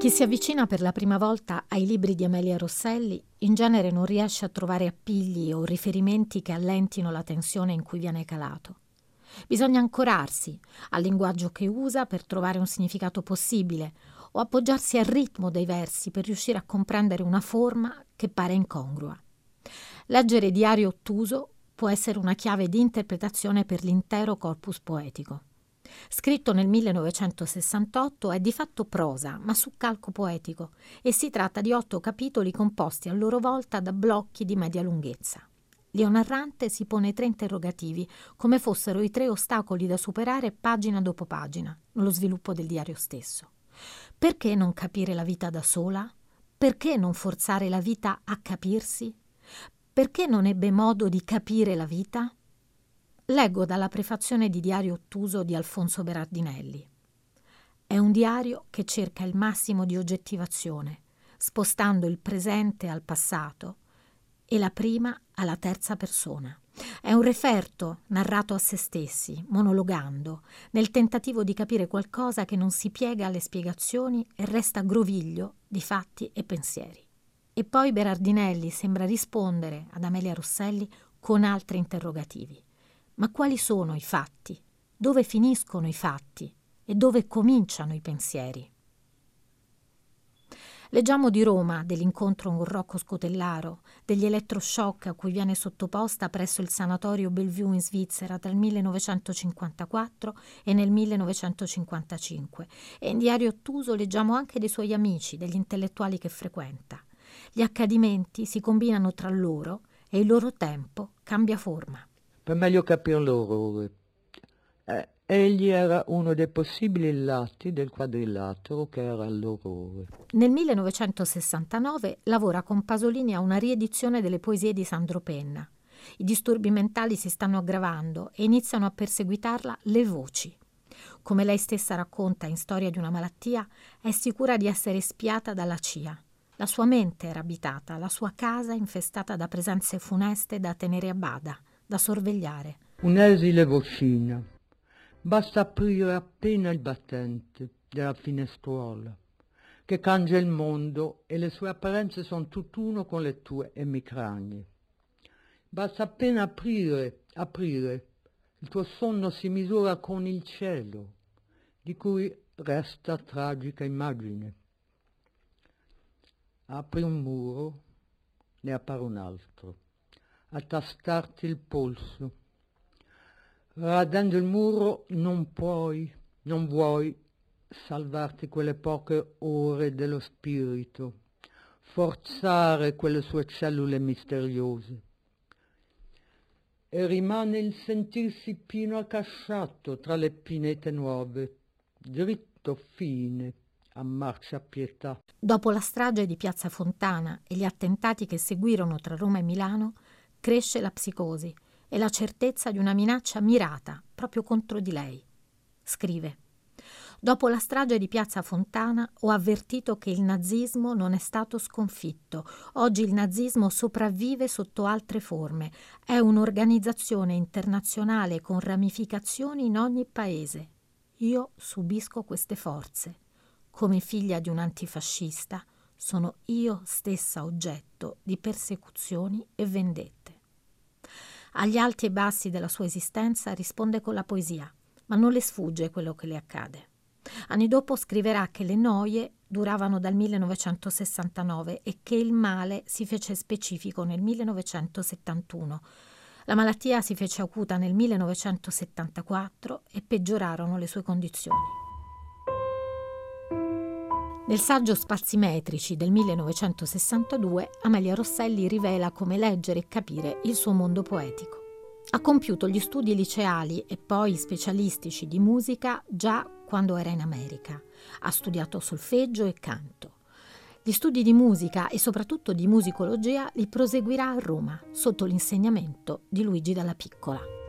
Chi si avvicina per la prima volta ai libri di Amelia Rosselli in genere non riesce a trovare appigli o riferimenti che allentino la tensione in cui viene calato. Bisogna ancorarsi al linguaggio che usa per trovare un significato possibile o appoggiarsi al ritmo dei versi per riuscire a comprendere una forma che pare incongrua. Leggere Diario Ottuso può essere una chiave di interpretazione per l'intero corpus poetico. Scritto nel 1968, è di fatto prosa, ma su calco poetico, e si tratta di otto capitoli composti a loro volta da blocchi di media lunghezza. Leo narrante si pone tre interrogativi, come fossero i tre ostacoli da superare pagina dopo pagina, nello sviluppo del diario stesso. Perché non capire la vita da sola? Perché non forzare la vita a capirsi? Perché non ebbe modo di capire la vita? Leggo dalla prefazione di Diario Ottuso di Alfonso Berardinelli. È un diario che cerca il massimo di oggettivazione, spostando il presente al passato e la prima alla terza persona. È un referto narrato a se stessi, monologando, nel tentativo di capire qualcosa che non si piega alle spiegazioni e resta groviglio di fatti e pensieri. E poi Berardinelli sembra rispondere ad Amelia Rosselli con altri interrogativi. Ma quali sono i fatti? Dove finiscono i fatti? E dove cominciano i pensieri? Leggiamo di Roma, dell'incontro con Rocco Scotellaro, degli elettroshock a cui viene sottoposta presso il sanatorio Bellevue in Svizzera il 1954 e nel 1955 e in Diario Ottuso leggiamo anche dei suoi amici, degli intellettuali che frequenta. Gli accadimenti si combinano tra loro e il loro tempo cambia forma per meglio capire l'orrore. Eh, egli era uno dei possibili lati del quadrilatero che era l'orrore. Nel 1969 lavora con Pasolini a una riedizione delle poesie di Sandro Penna. I disturbi mentali si stanno aggravando e iniziano a perseguitarla le voci. Come lei stessa racconta in Storia di una malattia, è sicura di essere spiata dalla CIA. La sua mente era abitata, la sua casa infestata da presenze funeste da tenere a bada da sorvegliare. Un'esile vocina. Basta aprire appena il battente della finestruola, che cangia il mondo e le sue apparenze sono tutt'uno con le tue emicranie. Basta appena aprire, aprire, il tuo sonno si misura con il cielo, di cui resta tragica immagine. Apri un muro, ne appare un altro a tastarti il polso. Radendo il muro non puoi, non vuoi salvarti quelle poche ore dello spirito, forzare quelle sue cellule misteriose. E rimane il sentirsi pino accasciato tra le pinete nuove, dritto fine, a marcia pietà. Dopo la strage di Piazza Fontana e gli attentati che seguirono tra Roma e Milano, cresce la psicosi e la certezza di una minaccia mirata proprio contro di lei. Scrive Dopo la strage di Piazza Fontana ho avvertito che il nazismo non è stato sconfitto. Oggi il nazismo sopravvive sotto altre forme. È un'organizzazione internazionale con ramificazioni in ogni paese. Io subisco queste forze. Come figlia di un antifascista, sono io stessa oggetto di persecuzioni e vendette. Agli alti e bassi della sua esistenza risponde con la poesia, ma non le sfugge quello che le accade. Anni dopo scriverà che le noie duravano dal 1969 e che il male si fece specifico nel 1971. La malattia si fece acuta nel 1974 e peggiorarono le sue condizioni. Nel saggio Spazimetrici del 1962, Amelia Rosselli rivela come leggere e capire il suo mondo poetico. Ha compiuto gli studi liceali e poi specialistici di musica già quando era in America. Ha studiato solfeggio e canto. Gli studi di musica e soprattutto di musicologia li proseguirà a Roma sotto l'insegnamento di Luigi Dalla Piccola.